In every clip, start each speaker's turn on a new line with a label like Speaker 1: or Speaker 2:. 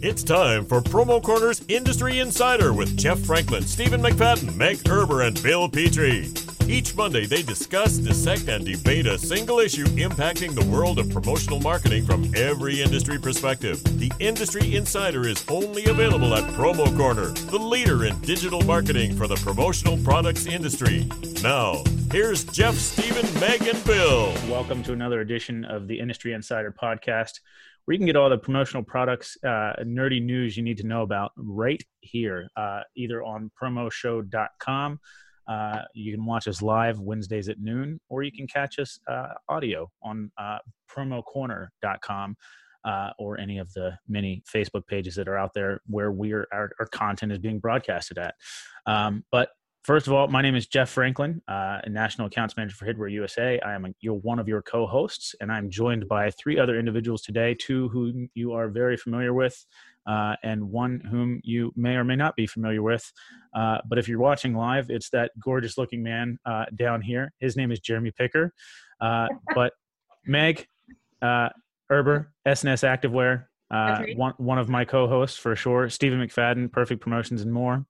Speaker 1: It's time for Promo Corner's Industry Insider with Jeff Franklin, Stephen McFadden, Meg Erber, and Bill Petrie. Each Monday, they discuss, dissect, and debate a single issue impacting the world of promotional marketing from every industry perspective. The Industry Insider is only available at Promo Corner, the leader in digital marketing for the promotional products industry. Now, here's Jeff, Stephen, Meg, and Bill.
Speaker 2: Welcome to another edition of the Industry Insider podcast where you can get all the promotional products, uh, nerdy news you need to know about right here, uh, either on promoshow.com. Uh, you can watch us live Wednesdays at noon, or you can catch us uh, audio on uh, promocorner.com. Uh, or any of the many Facebook pages that are out there where we're our, our content is being broadcasted at. Um, but First of all, my name is Jeff Franklin, uh, National Accounts Manager for Hidware USA. I am a, you're one of your co-hosts, and I'm joined by three other individuals today, two whom you are very familiar with, uh, and one whom you may or may not be familiar with. Uh, but if you're watching live, it's that gorgeous-looking man uh, down here. His name is Jeremy Picker. Uh, but Meg uh, Erber, S&S Activewear, one one of my co-hosts for sure. Stephen McFadden, Perfect Promotions and more.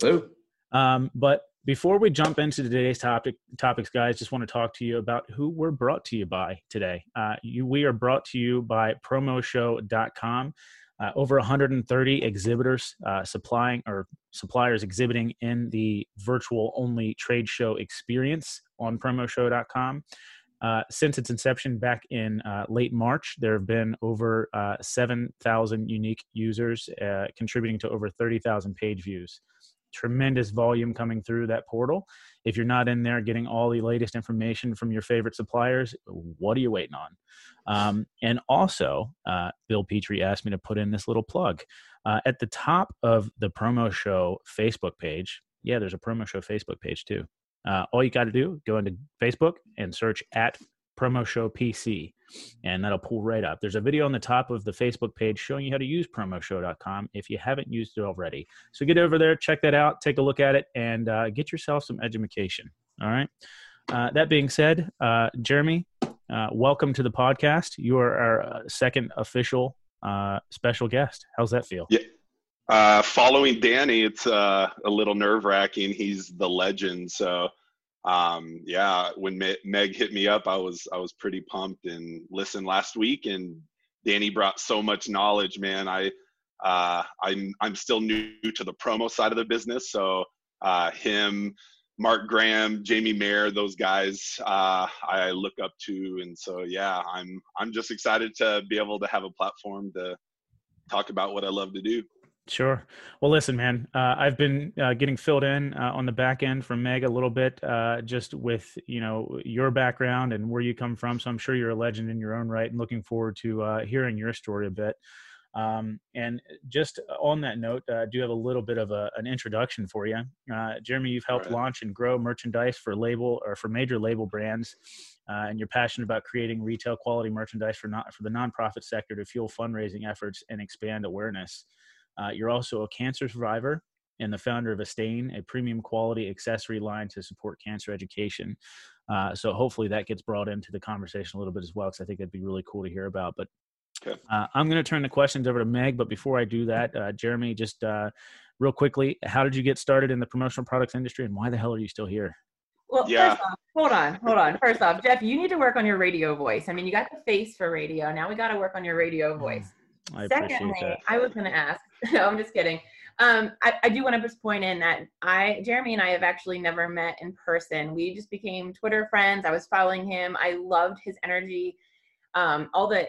Speaker 3: Hello.
Speaker 2: Um, but before we jump into today's topic topics, guys, just want to talk to you about who we're brought to you by today. Uh, you, we are brought to you by promoshow.com. Uh, over 130 exhibitors uh, supplying or suppliers exhibiting in the virtual only trade show experience on promoshow.com. Uh, since its inception back in uh, late March, there have been over uh, 7,000 unique users, uh, contributing to over 30,000 page views tremendous volume coming through that portal. If you're not in there getting all the latest information from your favorite suppliers, what are you waiting on? Um, and also, uh, Bill Petrie asked me to put in this little plug. Uh, at the top of the promo show Facebook page, yeah, there's a promo show Facebook page too. Uh, all you got to do, go into Facebook and search at promo show PC, and that'll pull right up. There's a video on the top of the Facebook page showing you how to use promoshow.com if you haven't used it already. So get over there, check that out, take a look at it, and uh, get yourself some education. All right. Uh, that being said, uh, Jeremy, uh, welcome to the podcast. You are our uh, second official uh, special guest. How's that feel?
Speaker 3: Yeah. following Danny, it's a little nerve wracking. He's the legend. So um, yeah, when Meg hit me up, I was I was pretty pumped and listened last week. And Danny brought so much knowledge, man. I uh, I'm I'm still new to the promo side of the business, so uh, him, Mark Graham, Jamie Mayer, those guys uh, I look up to, and so yeah, I'm I'm just excited to be able to have a platform to talk about what I love to do.
Speaker 2: Sure. Well, listen, man, uh, I've been uh, getting filled in uh, on the back end from Meg a little bit, uh, just with you know your background and where you come from. So I'm sure you're a legend in your own right, and looking forward to uh, hearing your story a bit. Um, and just on that note, uh, I do have a little bit of a, an introduction for you, Jeremy. You've helped right. launch and grow merchandise for label or for major label brands, and you're passionate about creating retail quality merchandise for not for the nonprofit sector to fuel fundraising efforts and expand awareness. Uh, you're also a cancer survivor and the founder of Estain, a premium quality accessory line to support cancer education. Uh, so hopefully that gets brought into the conversation a little bit as well, because I think that'd be really cool to hear about. But okay. uh, I'm going to turn the questions over to Meg. But before I do that, uh, Jeremy, just uh, real quickly, how did you get started in the promotional products industry, and why the hell are you still here?
Speaker 4: Well, yeah. first off, hold on, hold on. First off, Jeff, you need to work on your radio voice. I mean, you got the face for radio. Now we got to work on your radio voice.
Speaker 2: I Secondly,
Speaker 4: I was going to ask. no, I'm just kidding. Um, I, I, do want to just point in that I, Jeremy and I have actually never met in person. We just became Twitter friends. I was following him. I loved his energy, um, all the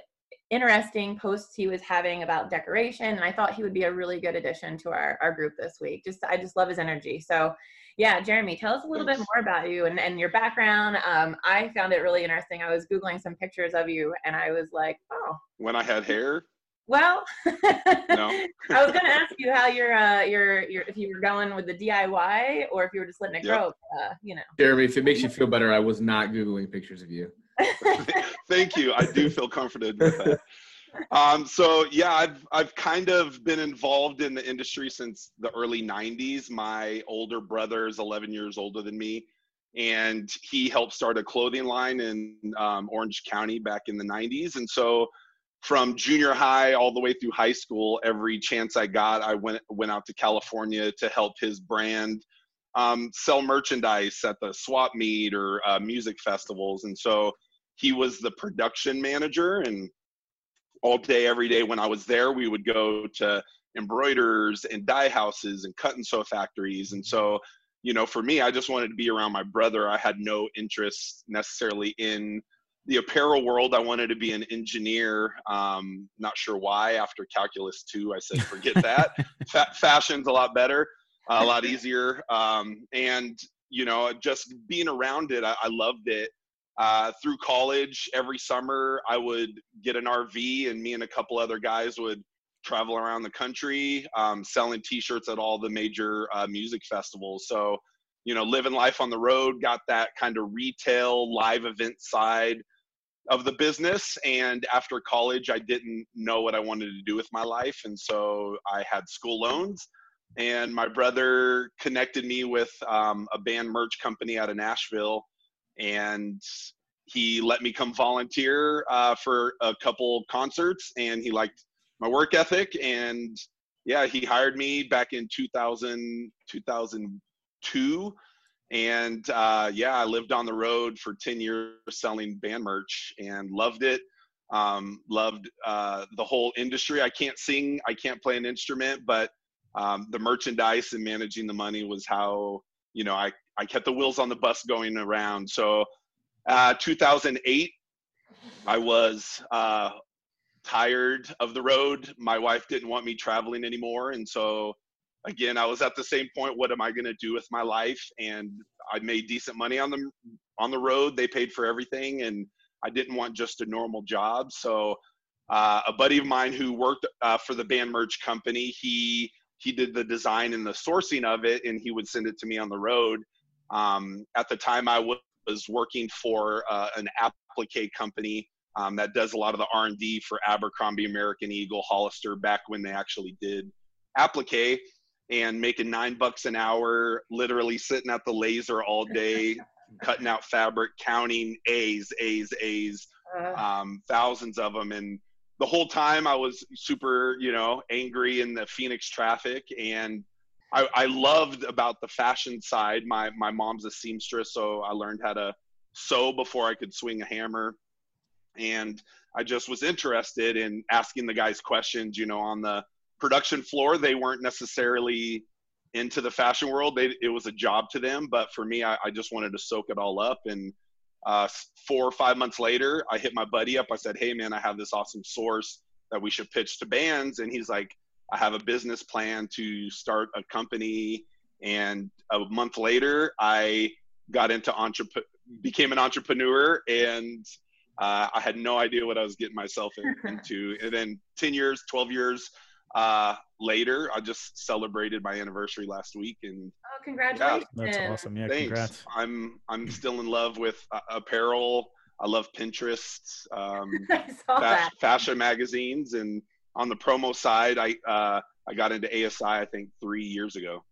Speaker 4: interesting posts he was having about decoration. And I thought he would be a really good addition to our, our group this week. Just, I just love his energy. So yeah, Jeremy, tell us a little bit more about you and, and your background. Um, I found it really interesting. I was Googling some pictures of you and I was like, oh.
Speaker 3: When I had hair?
Speaker 4: Well. I was going to ask you how you're, uh, you're, you're, if you were going with the DIY or if you were just letting it yep. grow, uh, you know.
Speaker 5: Jeremy, if it makes you feel better, I was not Googling pictures of you.
Speaker 3: Thank you. I do feel comforted with that. Um, so yeah, I've, I've kind of been involved in the industry since the early 90s. My older brother is 11 years older than me and he helped start a clothing line in um, Orange County back in the 90s. And so from junior high all the way through high school, every chance I got, I went went out to California to help his brand um, sell merchandise at the swap meet or uh, music festivals. And so he was the production manager. And all day, every day when I was there, we would go to embroiders and dye houses and cut and sew factories. And so, you know, for me, I just wanted to be around my brother. I had no interest necessarily in the apparel world. I wanted to be an engineer. Um, not sure why. After calculus two, I said, forget that. Fa- fashion's a lot better a lot easier. Um, and you know, just being around it, I, I loved it. Uh, through college, every summer I would get an RV, and me and a couple other guys would travel around the country, um, selling T-shirts at all the major uh, music festivals. So, you know, living life on the road, got that kind of retail live event side of the business. And after college, I didn't know what I wanted to do with my life, and so I had school loans and my brother connected me with um, a band merch company out of Nashville, and he let me come volunteer uh, for a couple concerts, and he liked my work ethic, and yeah, he hired me back in 2000, 2002, and uh, yeah, I lived on the road for 10 years selling band merch and loved it. Um, loved uh, the whole industry. I can't sing, I can't play an instrument, but um, the merchandise and managing the money was how you know I, I kept the wheels on the bus going around so uh, 2008 i was uh, tired of the road my wife didn't want me traveling anymore and so again i was at the same point what am i going to do with my life? And i made decent money on the on the road. They paid for everything and i didn't want just a normal job. So uh, a buddy of mine who worked uh, for the band merch company he he did the design and the sourcing of it and he would send it to me on the road. Um, at the time I was working for uh, an applique company um, that does a lot of the r&d for abercrombie american eagle hollister back when they actually did applique and making nine bucks an hour literally sitting at the laser all day cutting out fabric counting a's a's a's um, thousands of them and the whole time I was super, you know, angry in the Phoenix traffic. And I, I loved about the fashion side. My, my mom's a seamstress, so I learned how to sew before I could swing a hammer. And I just was interested in asking the guys questions, you know, on the production floor. They weren't necessarily into the fashion world. They, it was a job to them. But for me, I, I just wanted to soak it all up. And uh, four or five months later, I hit my buddy up. I said, "Hey, man, I have this awesome source that we should pitch to bands." And he's like, "I have a business plan to start a company." And a month later, I got into entrep- became an entrepreneur, and uh, I had no idea what I was getting myself into. and then ten years, twelve years uh, later, I just celebrated my anniversary last week, and
Speaker 4: oh, congratulations!
Speaker 2: Yeah, that's awesome. Yeah,
Speaker 3: thanks.
Speaker 2: congrats.
Speaker 3: I'm I'm still in love with uh, apparel. I love Pinterest, um,
Speaker 4: I saw
Speaker 3: fashion magazines, and on the promo side, I uh, I got into ASI I think three years ago.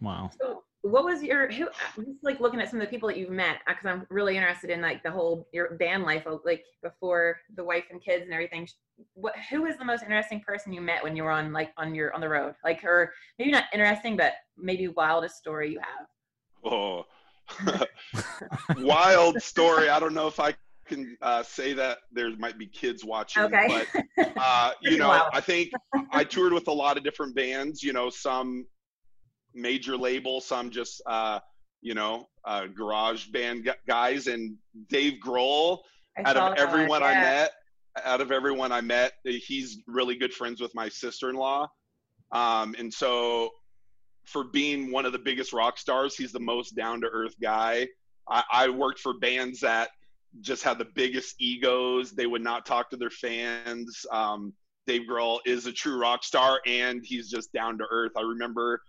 Speaker 2: Wow.
Speaker 4: So what was your who I'm just like looking at some of the people that you've met because i'm really interested in like the whole your band life like before the wife and kids and everything what who was the most interesting person you met when you were on like on your on the road like or maybe not interesting but maybe wildest story you have
Speaker 3: Oh, wild story. I don't know if I can uh, say that there might be kids watching,
Speaker 4: okay
Speaker 3: but uh, you know,
Speaker 4: wild.
Speaker 3: I think I toured with a lot of different bands. You know, some major label, some just uh, you know uh, garage band guys, and Dave Grohl.
Speaker 4: I
Speaker 3: Out of
Speaker 4: that,
Speaker 3: everyone I met, out of everyone I met, he's really good friends with my sister-in-law, um, and so for being one of the biggest rock stars, he's the most down-to-earth guy. I, I worked for bands that just had the biggest egos. They would not talk to their fans. Um, Dave Grohl is a true rock star, and he's just down to earth. I remember,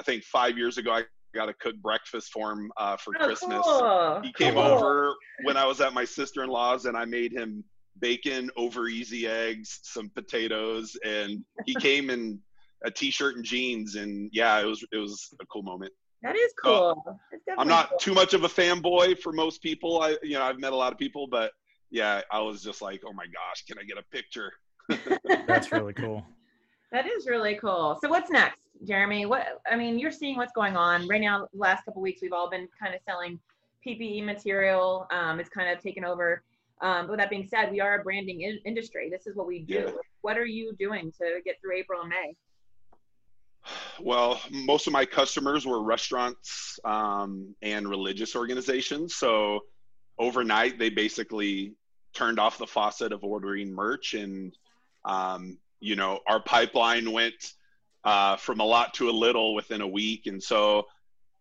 Speaker 3: I think five years ago, I got to cook breakfast for him uh, for
Speaker 4: Oh,
Speaker 3: Christmas.
Speaker 4: cool.
Speaker 3: He came
Speaker 4: Cool.
Speaker 3: over when I was at my sister-in-law's, and I made him bacon over easy eggs, some potatoes, and he came in a t-shirt and jeans, and yeah, it was it was a cool moment.
Speaker 4: that is cool That's
Speaker 3: I'm not
Speaker 4: cool.
Speaker 3: too much of a fanboy for most people. I, you know, I've met a lot of people, but yeah, I was just like, oh my gosh, can I get a picture?
Speaker 2: That's really cool.
Speaker 4: That is really cool. So what's next, Jeremy? What I mean, you're seeing what's going on right now. Last couple weeks, we've all been kind of selling PPE material. Um, it's kind of taken over. Um, but with that being said, we are a branding in- industry. This is what we do.
Speaker 3: Yeah.
Speaker 4: What are you doing to get through April and May?
Speaker 3: Well, most of my customers were restaurants um, and religious organizations. So overnight, they basically turned off the faucet of ordering merch, and um, you know, our pipeline went uh, from a lot to a little within a week. And so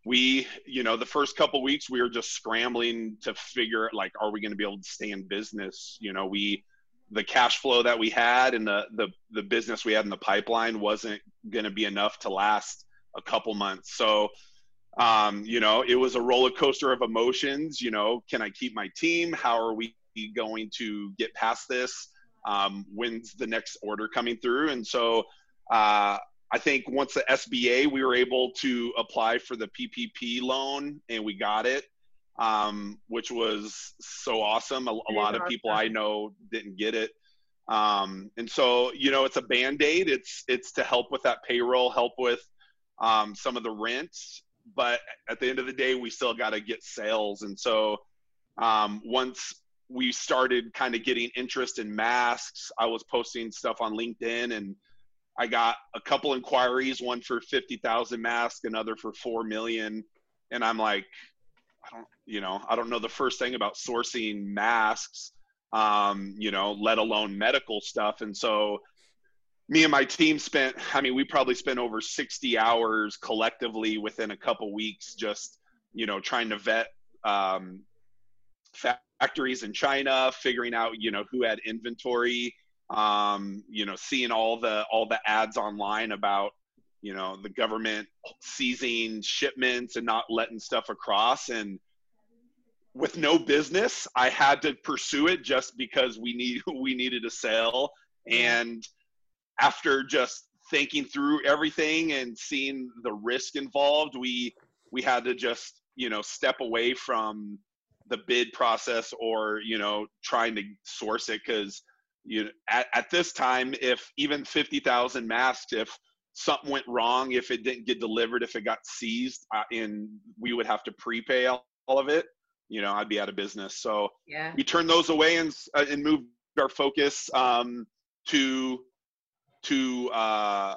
Speaker 3: we, you know, the first couple weeks, we were just scrambling to figure like, are we going to be able to stay in business? You know, we the cash flow that we had and the the the business we had in the pipeline wasn't going to be enough to last a couple months. So, um, you know, it was a roller coaster of emotions. You know, can I keep my team? How are we going to get past this? Um, when's the next order coming through? And so, uh, I think once the SBA, we were able to apply for the PPP loan and we got it um, which was so awesome. A, a lot of people I know didn't get it. Um, and so, you know, it's a band-aid. It's, it's to help with that payroll, help with um, some of the rents. But at the end of the day, we still got to get sales. And so um, once we started kind of getting interest in masks, I was posting stuff on LinkedIn and I got a couple inquiries, one for 50,000 masks, another for 4 million. And I'm like, I don't, you know, I don't know the first thing about sourcing masks, um, you know, let alone medical stuff. And so me and my team spent, I mean, we probably spent over 60 hours collectively within a couple weeks, just, you know, trying to vet um, factories in China, figuring out, you know, who had inventory, um, you know, seeing all the, all the ads online about, you know the government seizing shipments and not letting stuff across. And with no business i had to pursue it just because we need we needed a sale and after just thinking through everything and seeing the risk involved we we had to just you know step away from the bid process or you know trying to source it because you know at, at this time if even 50000 masks if something went wrong if it didn't get delivered if it got seized uh, and we would have to prepay all, all, of it you know i'd be out of business. So
Speaker 4: yeah.
Speaker 3: we turned those away and uh, and moved our focus um, to to uh,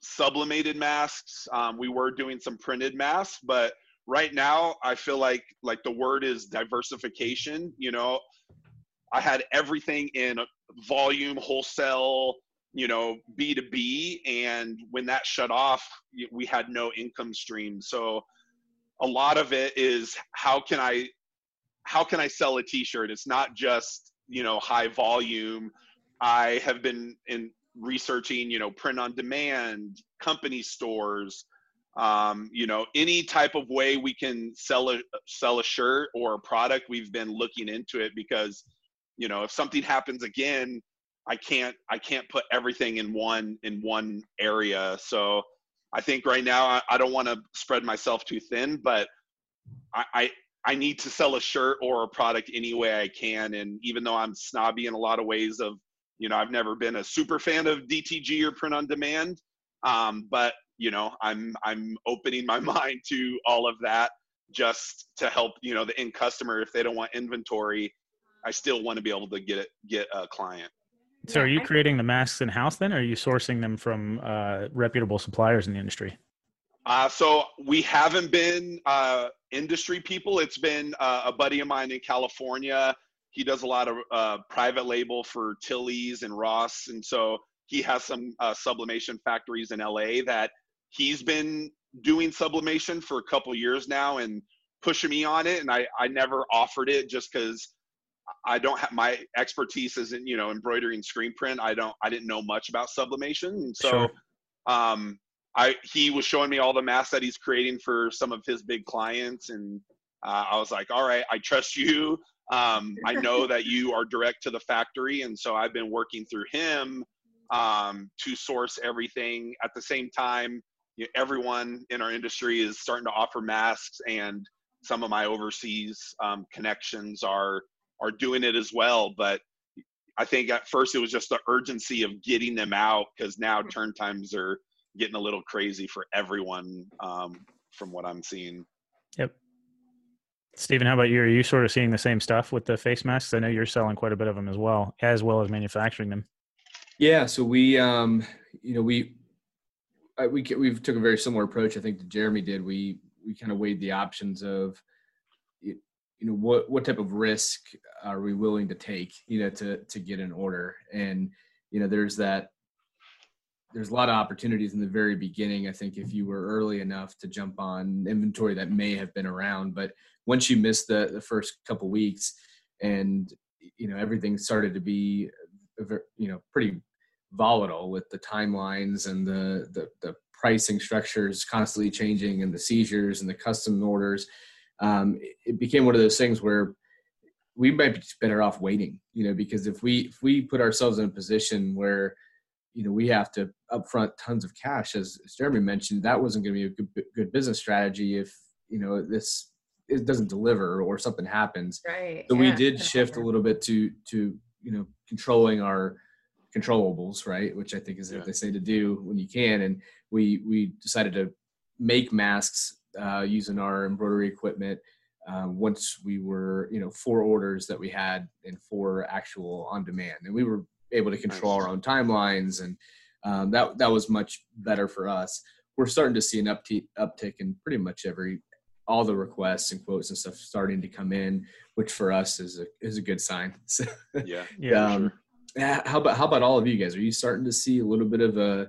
Speaker 3: sublimated masks. Um, we were doing some printed masks but right now i feel like like the word is diversification you know. I had everything in volume wholesale you know b2b and when that shut off we had no income stream. So a lot of it is how can i how can i sell a t-shirt? It's not just you know high volume. I have been in researching you know print on demand company stores. Um, you know any type of way we can sell a sell a shirt or a product we've been looking into it because you know if something happens again I can't I can't put everything in one in one area. So I think right now I, I don't want to spread myself too thin, but I, I I need to sell a shirt or a product any way I can. And even though I'm snobby in a lot of ways of, you know, I've never been a super fan of DTG or print on demand. Um, but you know, I'm I'm opening my mind to all of that just to help, you know, the end customer if they don't want inventory, I still want to be able to get it get a client.
Speaker 2: So, are you creating the masks in house then, or are you sourcing them from uh, reputable suppliers in the industry?
Speaker 3: Uh, so we haven't been uh, industry people. It's been uh, a buddy of mine in California. He does a lot of uh, private label for Tilly's and Ross, and so he has some uh, sublimation factories in LA that he's been doing sublimation for a couple years now and pushing me on it. And I I never offered it just because I don't have my expertise isn't you know embroidery and screen print. I don't I didn't know much about sublimation, and so sure. um, I he was showing me all the masks that he's creating for some of his big clients, and uh, I was like, all right, I trust you. Um, I know that you are direct to the factory, and so I've been working through him um, to source everything. At the same time, you know, everyone in our industry is starting to offer masks, and some of my overseas um, connections are are doing it as well. But I think at first it was just the urgency of getting them out because now
Speaker 4: Mm-hmm.
Speaker 3: turn times are getting a little crazy for everyone um, from what I'm seeing.
Speaker 2: Yep. Stephen, how about you? Are you sort of seeing the same stuff with the face masks? I know you're selling quite a bit of them as well, as well as manufacturing them.
Speaker 5: Yeah, so we, um, you know, we I, we we took a very similar approach. I think that Jeremy did. We we kind of weighed the options of, you know, what what type of risk are we willing to take, you know, to to get an order, and you know, there's that. There's a lot of opportunities in the very beginning. I think if you were early enough to jump on inventory that may have been around, but once you miss the the first couple weeks, and you know everything started to be, you know, pretty volatile with the timelines and the, the the pricing structures constantly changing and the seizures and the custom orders um, it, it became one of those things where we might be better off waiting you know because if we if we put ourselves in a position where you know we have to upfront tons of cash as, as jeremy mentioned that wasn't going to be a good, good business strategy if you know this it doesn't deliver or something happens
Speaker 4: Right.
Speaker 5: so we did
Speaker 4: it's an
Speaker 5: shift a little bit to to you know controlling our controllables right which i think is
Speaker 3: Yeah.
Speaker 5: what they say to do when you can and we we decided to make masks uh, using our embroidery equipment uh, once we were you know four orders that we had and four actual on demand and we were able to control
Speaker 3: Nice.
Speaker 5: our own timelines and um, that that was much better for us we're starting to see an uptick uptick in pretty much every all the requests and quotes and stuff starting to come in which for us is a is a good sign so
Speaker 3: Yeah.
Speaker 2: Yeah.
Speaker 5: um, yeah, how about how about all of you guys? Are you starting to see a little bit of a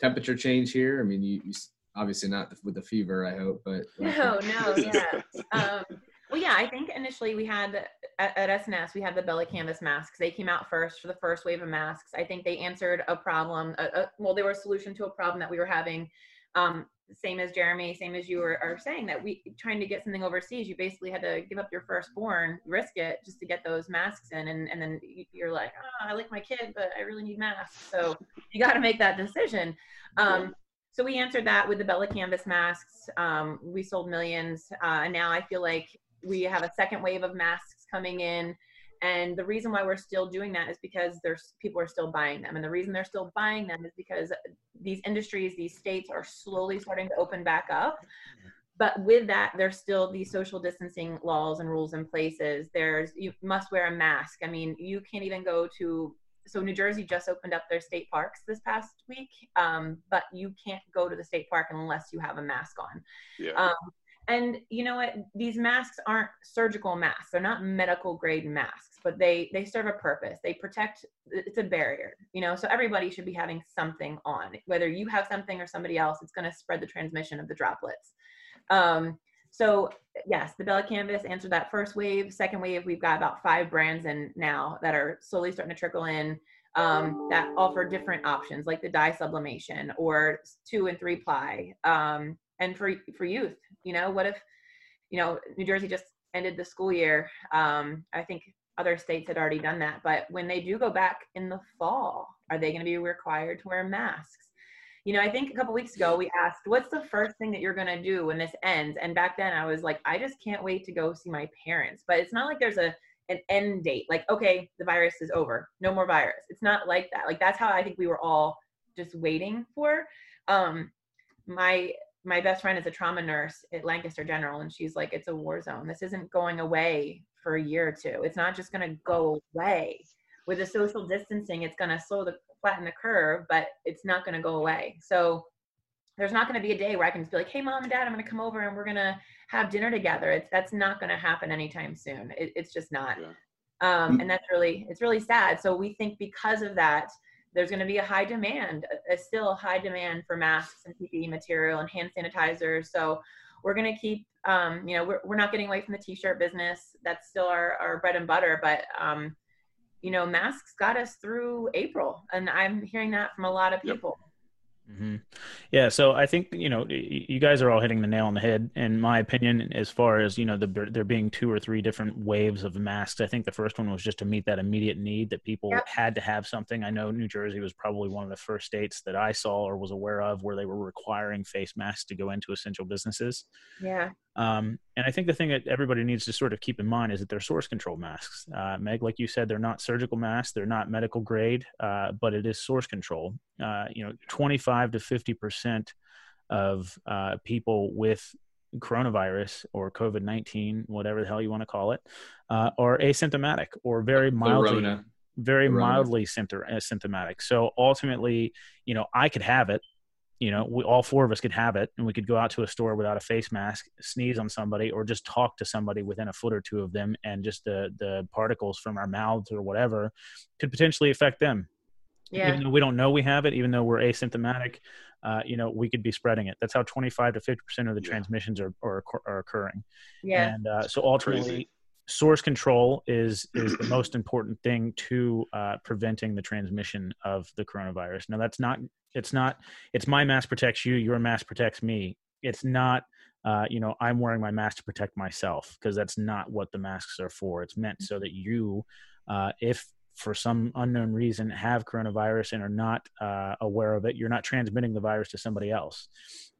Speaker 5: temperature change here? I mean, you, you s- obviously not with the fever, I hope, but
Speaker 4: No, no, yeah. um, well, yeah, I think initially we had at, at S&S we had the Bella Canvas masks. They came out first for the first wave of masks. I think they answered a problem. A, a, well, they were a solution to a problem that we were having. Um, same as Jeremy, same as you were are saying that we trying to get something overseas. You basically had to give up your firstborn, risk it just to get those masks in, and and then you're like, oh, I like my kid, but I really need masks. So you got to make that decision. Um, so we answered that with the Bella Canvas masks. Um, we sold millions, uh, and now I feel like we have a second wave of masks coming in. And the reason why we're still doing that is because there's people are still buying them, and the reason they're still buying them is because these industries, these states are slowly starting to open back up. But with that, there's still these social distancing laws and rules in places. There's you must wear a mask. I mean, you can't even go to so New Jersey just opened up their state parks this past week, um, but you can't go to the state park unless you have a mask on.
Speaker 3: Yeah.
Speaker 4: Um, and you know what? These masks aren't surgical masks; they're not medical grade masks, but they they serve a purpose. They protect. It's a barrier, you know. So everybody should be having something on, whether you have something or somebody else. It's going to spread the transmission of the droplets. Um, so yes, the Bella Canvas answered that first wave. Second wave, we've got about five brands in now that are slowly starting to trickle in um, that offer different options, like the dye sublimation or two and three ply. Um, and for for youth, you know, what if, you know, New Jersey just ended the school year. Um, I think other states had already done that, but when they do go back in the fall, are they going to be required to wear masks? You know, I think a couple weeks ago we asked, what's the first thing that you're going to do when this ends? And back then I was like, I just can't wait to go see my parents. But it's not like there's a an end date. Like, okay, the virus is over. No more virus. It's not like that. Like that's how I think we were all just waiting for. Um my my best friend is a trauma nurse at Lancaster General and she's like, it's a war zone. This isn't going away for a year or two. It's not just going to go away. With the social distancing, it's going to slow the flatten the curve, but it's not going to go away. So there's not going to be a day where I can just be like, "Hey, mom and dad, I'm going to come over and we're going to have dinner together." It's that's not going to happen anytime soon. It, it's just not,
Speaker 3: Yeah.
Speaker 4: um, and that's really it's really sad. So we think because of that, there's going to be a high demand, a, a still high demand for masks and PPE material and hand sanitizers. So we're going to keep, um, you know, we're we're not getting away from the t-shirt business. That's still our our bread and butter, but um, you know, masks got us through April, and I'm hearing that from a lot of
Speaker 3: Yep.
Speaker 4: people.
Speaker 2: hmm Yeah, so I think you know you guys are all hitting the nail on the head. In my opinion, as far as you know, the, there being two or three different waves of masks. I think the first one was just to meet that immediate need that people
Speaker 4: Yep.
Speaker 2: had to have something. I know New Jersey was probably one of the first states that I saw or was aware of where they were requiring face masks to go into essential businesses.
Speaker 4: Yeah,
Speaker 2: Um, and I think the thing that everybody needs to sort of keep in mind is that they're source control masks. Uh, Meg, like you said, they're not surgical masks, they're not medical grade, uh, but it is source control. Uh, you know, 25 to 50 percent of uh, people with coronavirus or COVID 19, whatever the hell you want to call it, uh, are asymptomatic or very mildly, very mildly symptomatic. So ultimately, you know, I could have it you know, we, all four of us could have it and we could go out to a store without a face mask, sneeze on somebody, or just talk to somebody within a foot or two of them, and just the the particles from our mouths or whatever could potentially affect them. Yeah. Even though we don't know we have it, even though we're asymptomatic, uh, you know, we could be spreading it. That's how 25 to 50 percent of the yeah. transmissions are, are, are occurring. Yeah. And uh, so ultimately, Crazy source control is is the most important thing to uh, preventing the transmission of the coronavirus. Now, that's not it's not it's my mask protects you, your mask protects me. It's not uh, you know I'm wearing my mask to protect myself because that's not what the masks are for. It's meant so that you, uh, if for some unknown reason have coronavirus and are not uh, aware of it, you're not transmitting the virus to somebody else.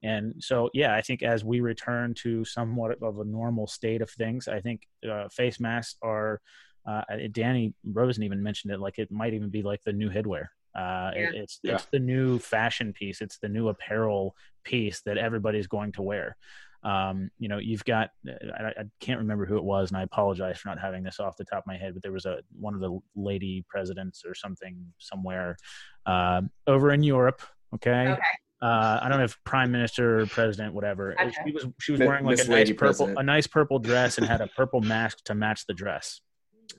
Speaker 2: And so, yeah, I think as we return to somewhat of a normal state of things, I think uh, face masks are. Uh, Danny Rosen even mentioned it, like it might even be like the new headwear. Uh, yeah. it, it's yeah. it's the new fashion piece. It's the new apparel piece that everybody's going to wear. Um, you know, you've got I, I, can't remember who it was, and I apologize for not having this off the top of my head, but there was a one of the lady presidents or something somewhere uh, over in Europe. Okay. okay. Uh, I don't know if prime minister or president, whatever. Okay. She was she was wearing like Miss a nice purple president. a nice purple dress and had a purple mask to match the dress.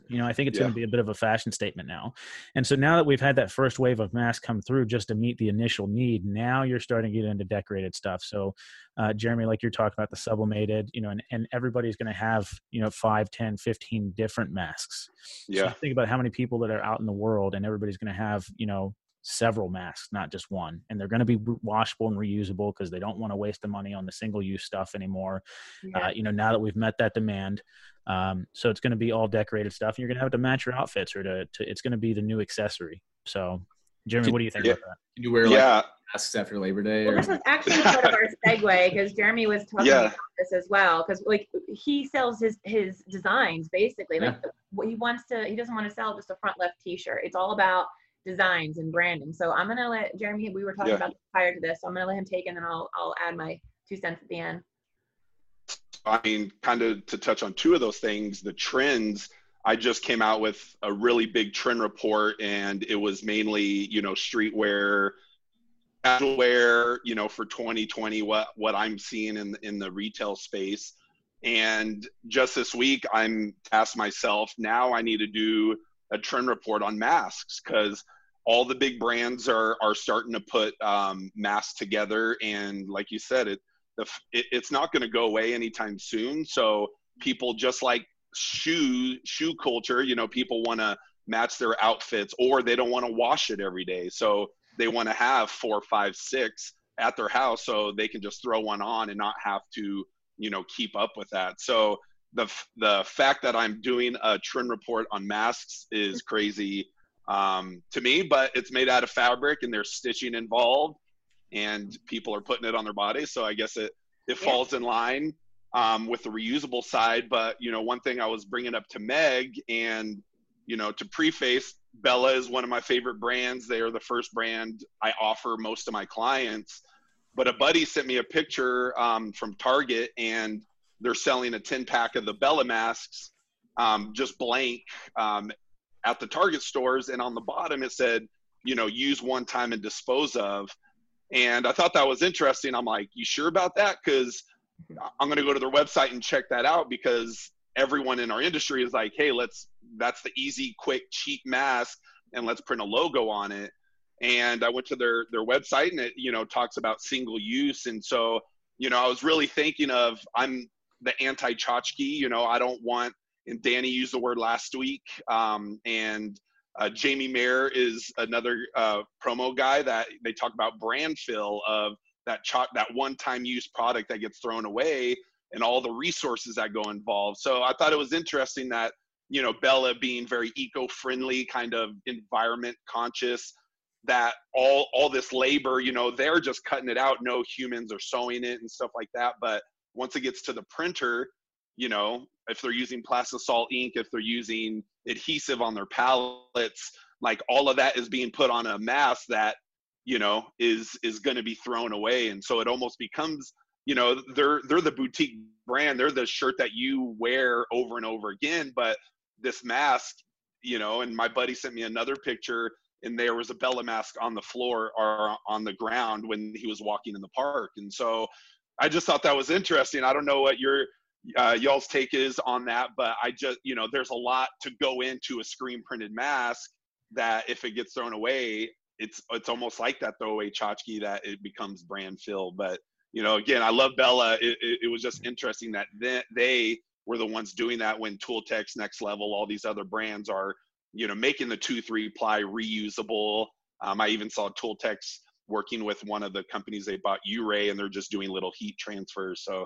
Speaker 2: You know, I think it's yeah. going to be a bit of a fashion statement now. And so now that we've had that first wave of masks come through just to meet the initial need, now you're starting to get into decorated stuff. So, uh, Jeremy, like you're talking about the sublimated, you know, and, and everybody's going to have, you know, 5, 10, 15 different masks. Yeah. So think about how many people that are out in the world and everybody's going to have, you know, several masks, not just one. And they're going to be washable and reusable because they don't want to waste the money on the single use stuff anymore. Yeah. Uh, you know, now that we've met that demand, um, so it's going to be all decorated stuff. And you're going to have to match your outfits or to, to it's going to be the new accessory. So, Jeremy, what do you think
Speaker 3: yeah.
Speaker 2: about that?
Speaker 5: Can you wear like yeah. masks after Labor Day?
Speaker 4: Well, this was actually part of our segue because Jeremy was talking yeah. about this as well. Because like he sells his his designs basically. Like yeah. he wants to, he doesn't want to sell just a front left T-shirt. It's all about designs and branding. So I'm gonna let Jeremy. We were talking yeah. about prior to this. So I'm gonna let him take, and then I'll I'll add my two cents at the end.
Speaker 3: I mean, kind of to touch on two of those things, the trends. I just came out with a really big trend report, and it was mainly you know streetwear, casual wear, you know, for 2020. What what I'm seeing in in the retail space. And just this week, I'm tasked myself. Now I need to do a trend report on masks because all the big brands are are starting to put um, masks together, and like you said, it, the, it it's not going to go away anytime soon. So people just like shoe shoe culture, you know, people want to match their outfits, or they don't want to wash it every day, so they want to have four, five, six at their house, so they can just throw one on and not have to, you know, keep up with that. So the the fact that I'm doing a trend report on masks is crazy um, to me, but it's made out of fabric and there's stitching involved, and people are putting it on their bodies. So I guess it it yeah. falls in line um, with the reusable side. But you know, one thing I was bringing up to Meg, and you know, to preface, Bella is one of my favorite brands. They are the first brand I offer most of my clients. But a buddy sent me a picture um, from Target, and they're selling a 10 pack of the Bella masks, um, just blank, um, at the Target stores, and on the bottom it said, you know, use one time and dispose of. And I thought that was interesting. I'm like, you sure about that? Because I'm going to go to their website and check that out because everyone in our industry is like, hey, let's, that's the easy, quick, cheap mask, and let's print a logo on it. And I went to their their website and it, you know, talks about single use. And so, you know, I was really thinking of I'm the anti tchotchke. You know, I don't want and Danny used the word last week. Um, and uh, Jamie Mayer is another uh, promo guy that they talk about brand fill of that ch- that one-time use product that gets thrown away and all the resources that go involved. So I thought it was interesting that you know Bella being very eco-friendly, kind of environment conscious, that all all this labor, you know, they're just cutting it out. No humans are sewing it and stuff like that, but once it gets to the printer, you know, if they're using plastisol ink, if they're using adhesive on their palettes, like all of that is being put on a mask that, you know, is is going to be thrown away. And so it almost becomes, you know, they're they're the boutique brand, they're the shirt that you wear over and over again, but this mask, you know, and my buddy sent me another picture and there was a Bella mask on the floor or on the ground when he was walking in the park. And so I just thought that was interesting. I don't know what your uh, y'all's take is on that, but I just, you know, there's a lot to go into a screen printed mask that if it gets thrown away, it's it's almost like that throwaway tchotchke that it becomes brand fill. But you know, again, I love Bella. It, it, it was just interesting that they, were the ones doing that when Tultex, Next Level, all these other brands are, you know, making the two three ply reusable. Um, I even saw Tultex working with one of the companies they bought, Uray, and they're just doing little heat transfers. So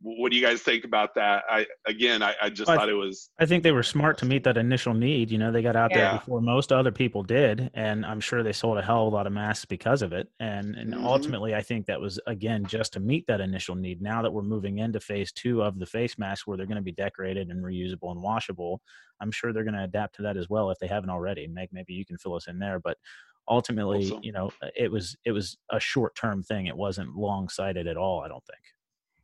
Speaker 3: what do you guys think about that? I again, I, I just thought it was.
Speaker 2: I think they were smart to meet that initial need. You know, they got out
Speaker 3: Yeah.
Speaker 2: there before most other people did, and I'm sure they sold a hell of a lot of masks because of it. And and
Speaker 3: Mhm.
Speaker 2: ultimately, I think that was again just to meet that initial need. Now that we're moving into phase two of the face masks, where they're going to be decorated and reusable and washable, I'm sure they're going to adapt to that as well if they haven't already. Meg, maybe you can fill us in there, but ultimately,
Speaker 3: so.
Speaker 2: you know, it was it was a short term thing. It wasn't long sighted at all. I don't think.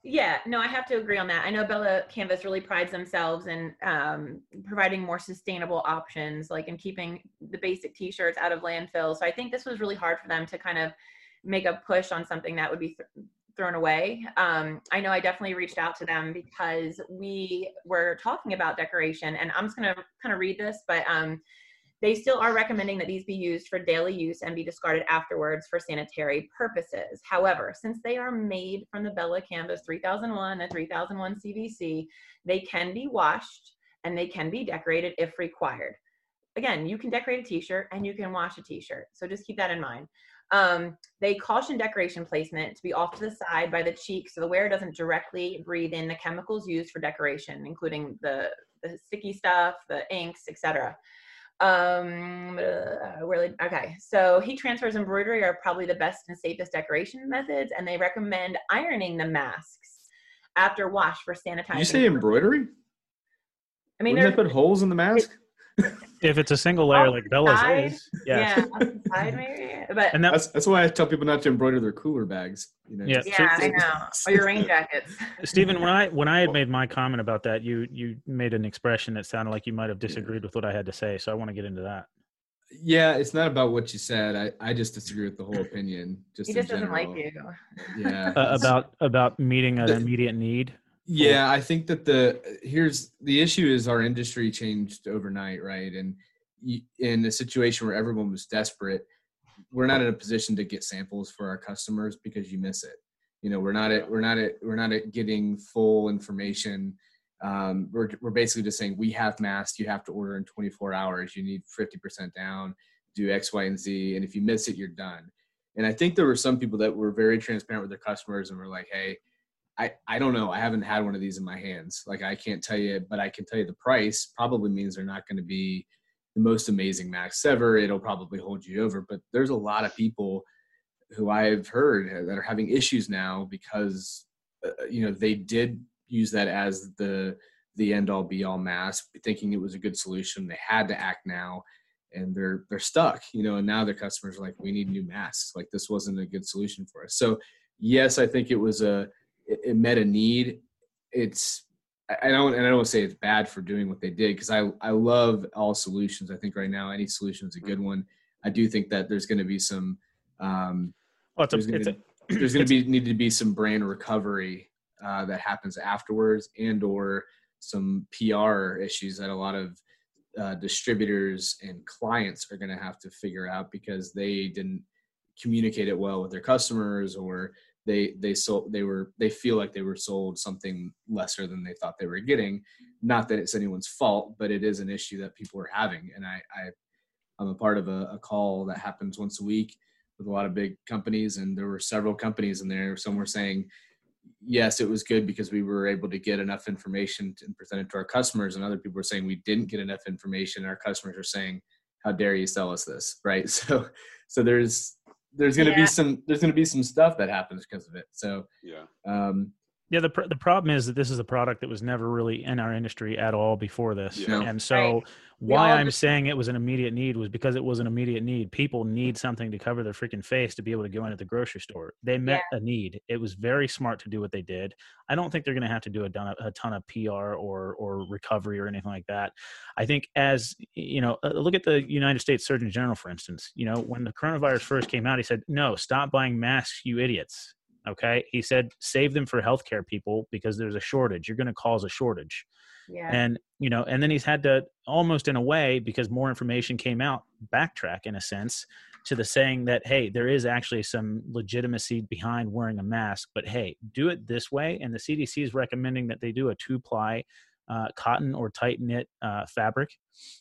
Speaker 4: Yeah, no, I have to agree on that. I know Bella Canvas really prides themselves in um, providing more sustainable options, like in keeping the basic T-shirts out of landfill. So I think this was really hard for them to kind of make a push on something that would be th- thrown away. Um, I know I definitely reached out to them because we were talking about decoration, and I'm just gonna kind of read this, but um, they still are recommending that these be used for daily use and be discarded afterwards for sanitary purposes. However, since they are made from the Bella Canvas 3001 and 3001 CVC, they can be washed and they can be decorated if required. Again, you can decorate a t-shirt and you can wash a t-shirt. So just keep that in mind. Um, they caution decoration placement to be off to the side by the cheek so the wearer doesn't directly breathe in the chemicals used for decoration, including the, the sticky stuff, the inks, etc. Um, uh, where, okay, so heat transfers embroidery are probably the best and safest decoration methods, and they recommend ironing the masks after wash for sanitizing.
Speaker 5: Did you say embroidery?
Speaker 4: I mean,
Speaker 5: they put holes in the mask?
Speaker 2: If it's a single layer like Bella's
Speaker 4: side,
Speaker 2: is, yeah.
Speaker 4: yeah, side maybe, but
Speaker 2: And that
Speaker 5: That's that's why I tell people not to embroider their cooler bags. You know,
Speaker 2: Yeah.
Speaker 5: just-
Speaker 4: yeah, I know. Or your rain jackets.
Speaker 2: Stephen, when I when I had made my comment about that, you you made an expression that sounded like you might have disagreed with what I had to say. So I want to get into that.
Speaker 5: Yeah, it's not about what you said. I, I just disagree with the whole opinion. Just
Speaker 4: He just doesn't like you.
Speaker 5: Yeah.
Speaker 2: Uh, about about meeting an immediate need.
Speaker 5: Yeah, I think that the here's the issue is our industry changed overnight, right? And in a situation where everyone was desperate, we're not in a position to get samples for our customers because you miss it. You know, we're not at we're not at we're not at getting full information. Um, we're we're basically just saying we have masks. You have to order in 24 hours. You need 50% down. Do X, Y, and Z. And if you miss it, you're done. And I think there were some people that were very transparent with their customers and were like, "Hey, I, I don't know. I haven't had one of these in my hands. Like I can't tell you, but I can tell you the price probably means they're not going to be the most amazing max ever. It'll probably hold you over. But there's a lot of people who I've heard that are having issues now because uh, you know they did use that as the the end all be all mask, thinking it was a good solution. They had to act now, and they're they're stuck. You know, and now their customers are like, we need new masks. Like this wasn't a good solution for us. So yes, I think it was a it, it met a need. It's I don't and I don't say it's bad for doing what they did because I I love all solutions. I think right now any solution is a good one. I do think that there's going to be some um,
Speaker 2: Well, it's
Speaker 5: there's
Speaker 2: a,
Speaker 5: going
Speaker 2: it's
Speaker 5: to
Speaker 2: a,
Speaker 5: there's going to be need to be some brand recovery uh, that happens afterwards and or some PR issues that a lot of uh, distributors and clients are going to have to figure out because they didn't communicate it well with their customers or they they sold they were they feel like they were sold something lesser than they thought they were getting. Not that it's anyone's fault but it is an issue that people are having. And i, I i'm a part of a, a call that happens once a week with a lot of big companies and there were several companies in there. Some were saying yes it was good because we were able to get enough information and present it to our customers. And other people were saying we didn't get enough information. Our customers are saying how dare you sell us this? Right? So so there's there's going to
Speaker 4: Yeah.
Speaker 5: be some there's going to be some stuff that happens because of it so
Speaker 3: Yeah.
Speaker 5: um
Speaker 2: Yeah, the pr- the problem is that this is a product that was never really in our industry at all before this,
Speaker 3: Yeah.
Speaker 2: and so
Speaker 4: Right.
Speaker 2: Why I'm
Speaker 4: just-
Speaker 2: saying it was an immediate need was because it was an immediate need. People need something to cover their freaking face to be able to go into the grocery store. They met a need. It was very smart to do what they did. I don't think they're going to have to do a, ton of- a ton of PR or or recovery or anything like that. I think as you know, uh, look at the United States Surgeon General, for instance. You know, when the coronavirus first came out, he said, "No, stop buying masks, you idiots." Okay, he said, "Save them for healthcare people because there's a shortage. You're going to cause a shortage."
Speaker 4: Yeah.
Speaker 2: and you know and then he's had to almost in a way because more information came out backtrack in a sense to the saying that hey there is actually some legitimacy behind wearing a mask but hey do it this way and the cdc is recommending that they do a two ply uh, cotton or tight knit uh, fabric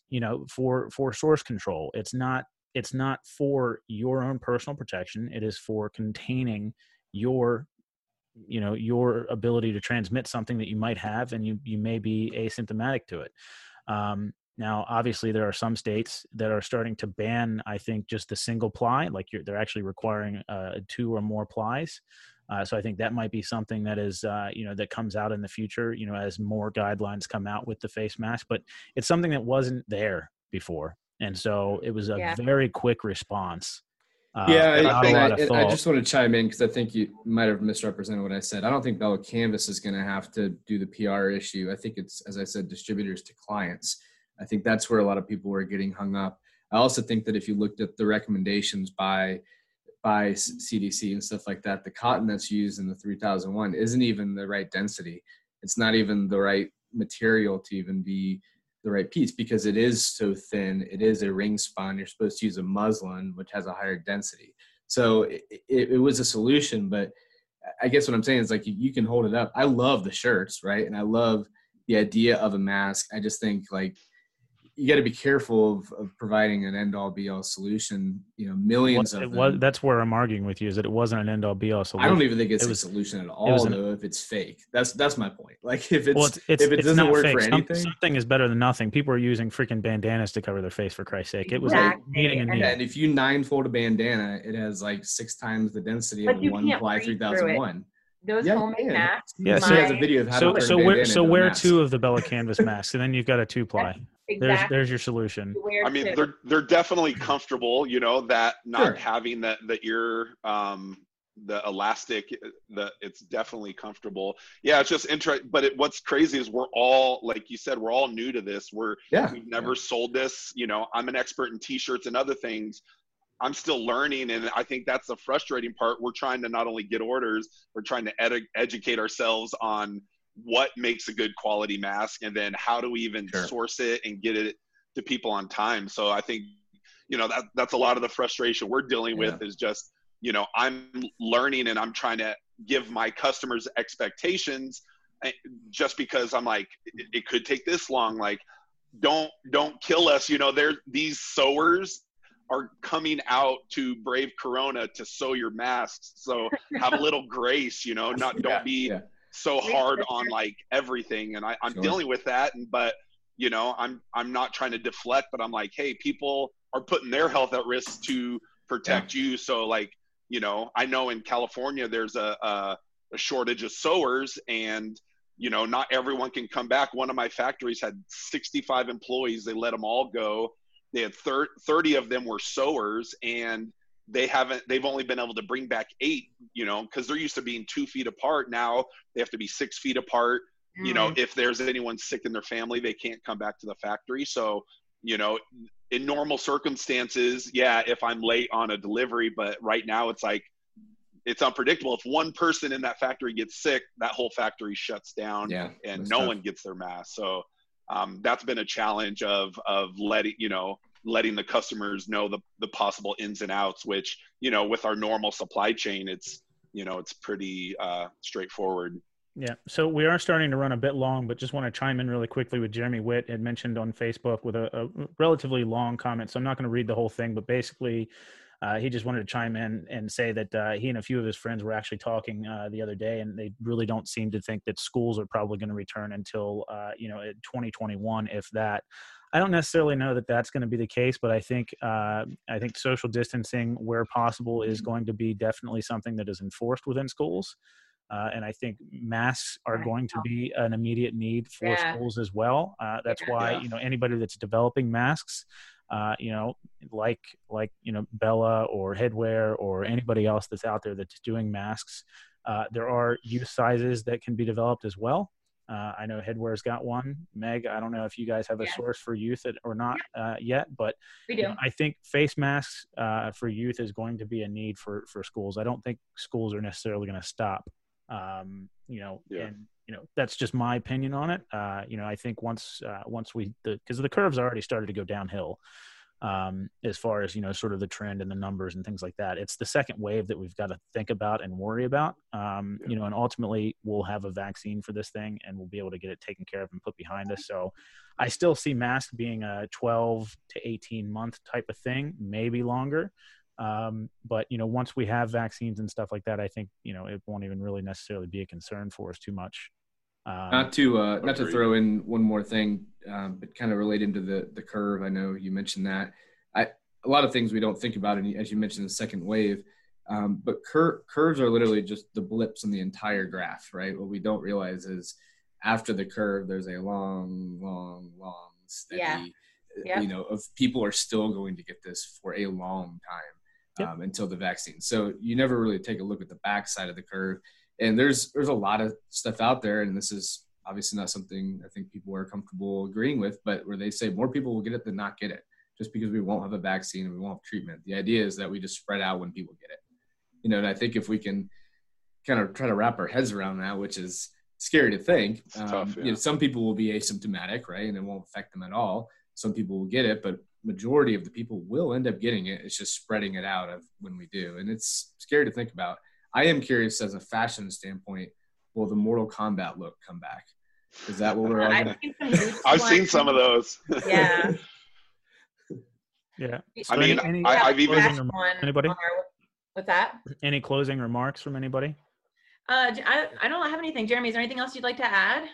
Speaker 2: you know for for source control it's not it's not for your own personal protection it is for containing your you know your ability to transmit something that you might have and you you may be asymptomatic to it. Um, now obviously there are some states that are starting to ban i think just the single ply like you're, they're actually requiring uh, two or more plies. Uh, so i think that might be something that is uh, you know that comes out in the future you know as more guidelines come out with the face mask but it's something that wasn't there before. And so it was a
Speaker 4: Yeah.
Speaker 2: very quick response uh,
Speaker 5: yeah, I,
Speaker 2: lot
Speaker 5: I, I just want to chime in because I think you might have misrepresented what I said. I don't think Bella Canvas is going to have to do the PR issue. I think it's, as I said, distributors to clients. I think that's where a lot of people were getting hung up. I also think that if you looked at the recommendations by by CDC and stuff like that, the cotton that's used in the 3001 isn't even the right density. It's not even the right material to even be the right piece because it is so thin. It is a ring spun. You're supposed to use a muslin, which has a higher density. So it, it, it was a solution, but I guess what I'm saying is like you, you can hold it up. I love the shirts, right? And I love the idea of a mask. I just think like you got to be careful of, of providing an end all be all solution. You know, millions
Speaker 2: Well,
Speaker 5: of
Speaker 2: it was, that's where I'm arguing with you is that it wasn't an end all be all solution.
Speaker 5: I don't even think it's
Speaker 2: It
Speaker 5: a
Speaker 2: was-
Speaker 5: solution at all,
Speaker 2: an-
Speaker 5: though. If it's fake, that's that's my point. Like if it's,
Speaker 2: well, it's, it's,
Speaker 5: if it
Speaker 2: it's
Speaker 5: doesn't work
Speaker 2: fake.
Speaker 5: for
Speaker 2: Some-
Speaker 5: anything,
Speaker 2: something is better than nothing. People are using freaking bandanas to cover their face for Christ's sake. It was
Speaker 4: Exactly.
Speaker 2: like meeting a
Speaker 4: And
Speaker 2: need.
Speaker 5: and if you nine fold a bandana, it has like six times the density
Speaker 4: But
Speaker 5: of
Speaker 4: you
Speaker 5: one ply
Speaker 4: breathe
Speaker 5: three
Speaker 4: through
Speaker 5: thousand
Speaker 4: it.
Speaker 5: one.
Speaker 4: Those
Speaker 5: Yeah,
Speaker 4: homemade masks.
Speaker 2: Yeah,
Speaker 5: So
Speaker 2: so-
Speaker 5: a video of how
Speaker 2: So
Speaker 5: to
Speaker 2: so
Speaker 5: a
Speaker 2: wear so
Speaker 5: into
Speaker 2: wear two of the Bella Canvas masks, and then you've got a two ply. There's
Speaker 4: exactly.
Speaker 2: there's your solution.
Speaker 4: Where
Speaker 3: I mean,
Speaker 4: to-
Speaker 3: they're they're definitely comfortable. You know that not
Speaker 5: Sure.
Speaker 3: having that the ear, um, the elastic, the it's definitely comfortable. Yeah, it's just interesting. But it, what's crazy is we're all like you said, we're all new to this. We're
Speaker 5: Yeah,
Speaker 3: we've never sold this. You know, I'm an expert in t-shirts and other things. I'm still learning, and I think that's the frustrating part. We're trying to not only get orders, we're trying to edu- educate ourselves on what makes a good quality mask, and then how do we even
Speaker 5: Sure.
Speaker 3: source it and get it to people on time. So I think, you know, that that's a lot of the frustration we're dealing with is just, you know, I'm learning and I'm trying to give my customers expectations eh, just because I'm like, it, it could take this long. Like, don't don't kill us. You know, there these sewers are coming out to brave Corona to sew your masks. So have a little grace. You know, not don't
Speaker 5: Yeah,
Speaker 3: be
Speaker 5: yeah.
Speaker 3: So hard on like everything. And I, I'm
Speaker 5: Sure.
Speaker 3: dealing with that. And but you know, I'm I'm not trying to deflect, but I'm like, hey, people are putting their health at risk to protect you. So like, you know, I know in California there's a, a a shortage of sewers and you know not everyone can come back one of my factories had 65 employees they let them all go they had thir- 30 of them were sewers and they haven't they've only been able to bring back eight you know because they're used to being two feet apart. Now they have to be six feet apart. You know
Speaker 4: Mm.
Speaker 3: if there's anyone sick in their family they can't come back to the factory. So you know in normal circumstances yeah if i'm late on a delivery but right now it's like it's unpredictable. If one person in that factory gets sick that whole factory shuts down
Speaker 5: Yeah,
Speaker 3: and no
Speaker 5: tough.
Speaker 3: one gets their mask. So um, that's been a challenge of of letting you know letting the customers know the the possible ins and outs which you know with our normal supply chain it's you know it's pretty uh, straightforward
Speaker 2: Yeah. So we are starting to run a bit long, but just want to chime in really quickly with Jeremy Witt had mentioned on Facebook with a, a relatively long comment. So I'm not going to read the whole thing, but basically, uh, he just wanted to chime in and say that uh, he and a few of his friends were actually talking uh, the other day, and they really don't seem to think that schools are probably going to return until uh, you know 2021, if that. I don't necessarily know that that's going to be the case, but I think uh, I think social distancing, where possible, is going to be definitely something that is enforced within schools. Uh, and I think masks are going to be an immediate need for
Speaker 4: Yeah.
Speaker 2: schools as well. Uh, that's
Speaker 4: Yeah.
Speaker 2: why you know anybody that's developing masks, uh, you know, like like you know Bella or Headwear or anybody else that's out there that's doing masks, uh, there are youth sizes that can be developed as well. Uh, I know Headwear's got one. Meg, I don't know if you guys have a
Speaker 4: Yeah.
Speaker 2: source for youth or not uh, yet, but
Speaker 4: We
Speaker 2: you
Speaker 4: do.
Speaker 2: know, I think face masks uh, for youth is going to be a need for for schools. I don't think schools are necessarily going to stop. Um, you know,
Speaker 3: Yeah.
Speaker 2: and you know that's just my opinion on it. Uh, you know, I think once uh, once we the because the curves already started to go downhill. Um, as far as you know, sort of the trend and the numbers and things like that, it's the second wave that we've got to think about and worry about. Um,
Speaker 3: Yeah.
Speaker 2: You know, and ultimately we'll have a vaccine for this thing, and we'll be able to get it taken care of and put behind us. So, I still see mask being a 12 to 18 month type of thing, maybe longer. Um, but you know, once we have vaccines and stuff like that, I think you know it won't even really necessarily be a concern for us too much. Um,
Speaker 5: not to uh, not to throw in one more thing, um, but kind of relating to the the curve. I know you mentioned that. I a lot of things we don't think about, and as you mentioned, the second wave. Um, but cur- curves are literally just the blips in the entire graph, right? What we don't realize is after the curve, there's a long, long, long, steady,
Speaker 4: Yeah.
Speaker 5: uh,
Speaker 4: Yep.
Speaker 5: you know, of people are still going to get this for a long time
Speaker 2: Yep.
Speaker 5: um, until the vaccine. So you never really take a look at the backside of the curve and there's there's a lot of stuff out there and this is obviously not something i think people are comfortable agreeing with but where they say more people will get it than not get it just because we won't have a vaccine and we won't have treatment. The idea is that we just spread out when people get it. You know and i think if we can kind of try to wrap our heads around that which is scary to think
Speaker 3: It's tough,
Speaker 5: um,
Speaker 3: you
Speaker 5: know some people will be asymptomatic right and it won't affect them at all. Some people will get it but majority of the people will end up getting it. It's just spreading it out of when we do and it's scary to think about I am curious as a fashion standpoint, will the Mortal Kombat look come back? Is that what we're all
Speaker 4: I've
Speaker 5: gonna?
Speaker 4: seen some.
Speaker 3: I've seen some of those.
Speaker 4: Yeah.
Speaker 2: yeah.
Speaker 3: I mean,
Speaker 2: any, any,
Speaker 3: I, I've even-
Speaker 2: closing,
Speaker 4: last
Speaker 2: rem-
Speaker 4: one
Speaker 2: anybody?
Speaker 4: on our- What's that?
Speaker 2: any closing remarks from anybody?
Speaker 4: Uh, J- I, I don't have anything. Jeremy, is there anything else you'd like to add?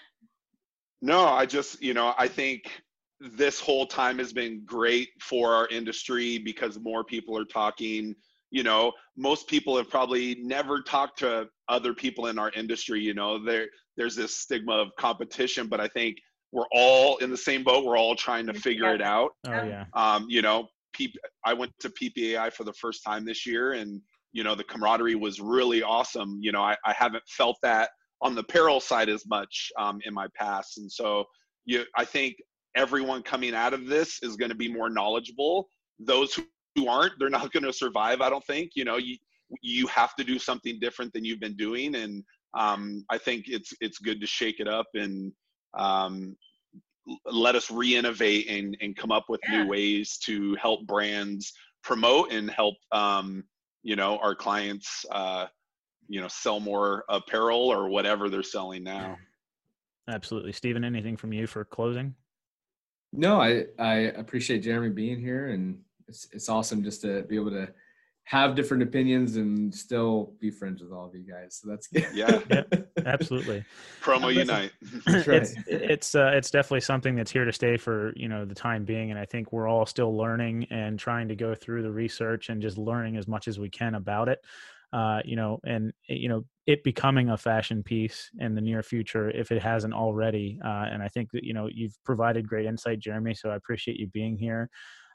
Speaker 3: No, I just, you know, I think this whole time has been great for our industry because more people are talking. You know, most people have probably never talked to other people in our industry. You know, there there's this stigma of competition, but I think we're all in the same boat. We're all trying to figure it out.
Speaker 2: Oh
Speaker 4: Yeah.
Speaker 2: yeah.
Speaker 3: Um, you know, P- I went to PPAI for the first time this year, and you know, the camaraderie was really awesome. You know, I, I haven't felt that on the apparel side as much um, in my past, and so you, I think everyone coming out of this is going to be more knowledgeable. Those who, who aren't, they're not going to survive. I don't think. You know, you you have to do something different than you've been doing, and um, I think it's it's good to shake it up and um, let us re-innovate and, and come up with
Speaker 4: Yeah.
Speaker 3: new ways to help brands promote and help um, you know our clients uh, you know sell more apparel or whatever they're selling now
Speaker 2: Absolutely. Stephen, anything from you for closing?
Speaker 5: No, I I appreciate Jeremy being here, and it's it's awesome just to be able to have different opinions and still be friends with all of you guys. So that's good.
Speaker 3: Yeah.
Speaker 2: Absolutely.
Speaker 3: promo unite
Speaker 5: That's right.
Speaker 2: it's it's uh, it's definitely something that's here to stay for you know the time being, and I think we're all still learning and trying to go through the research and just learning as much as we can about it. Uh, you know, and you know it becoming a fashion piece in the near future if it hasn't already. Uh, and I think that you know you've provided great insight, Jeremy. So I appreciate you being here.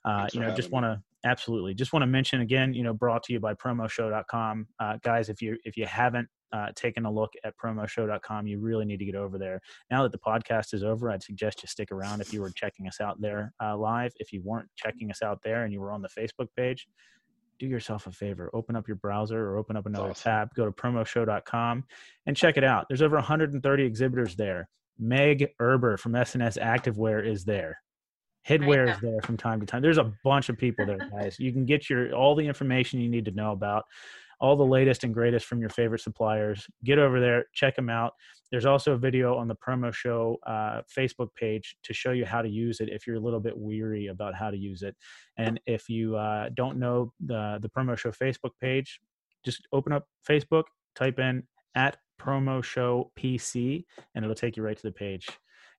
Speaker 2: Uh, you know, just want to absolutely just want to mention again, you know, brought to you by promoshow.com. Uh, guys, if you if you haven't uh, taken a look at promoshow.com, you really need to get over there. Now that the podcast is over, I'd suggest you stick around if you were checking us out there uh, live. If you weren't checking us out there and you were on the Facebook page, do yourself a favor open up your browser or open up another
Speaker 3: awesome.
Speaker 2: tab go to promoshow.com and check it out there's over 130 exhibitors there meg erber from S&S Activewear is there headwear is there from time to time. There's a bunch of people there guys. You can get your all the information you need to know about all the latest and greatest from your favorite suppliers. Get over there check them out. There's also a video on the promo show uh, facebook page to show you how to use it if you're a little bit weary about how to use it. And if you uh, don't know the the promo show Facebook page, just open up Facebook, type in at promo show PC, and it'll take you right to the page.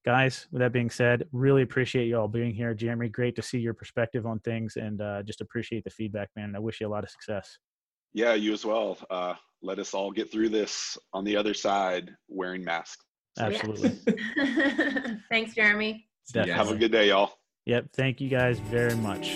Speaker 2: Guys, with that being said, really appreciate you all being here. Jeremy, great to see your perspective on things and uh, just appreciate the feedback, man. I wish you a lot of success.
Speaker 3: yeah you as well uh, let us all get through this on the other side wearing masks.
Speaker 2: Absolutely.
Speaker 4: Thanks, Jeremy.
Speaker 3: Have a good day, y'all.
Speaker 2: Yep. Thank you guys very much.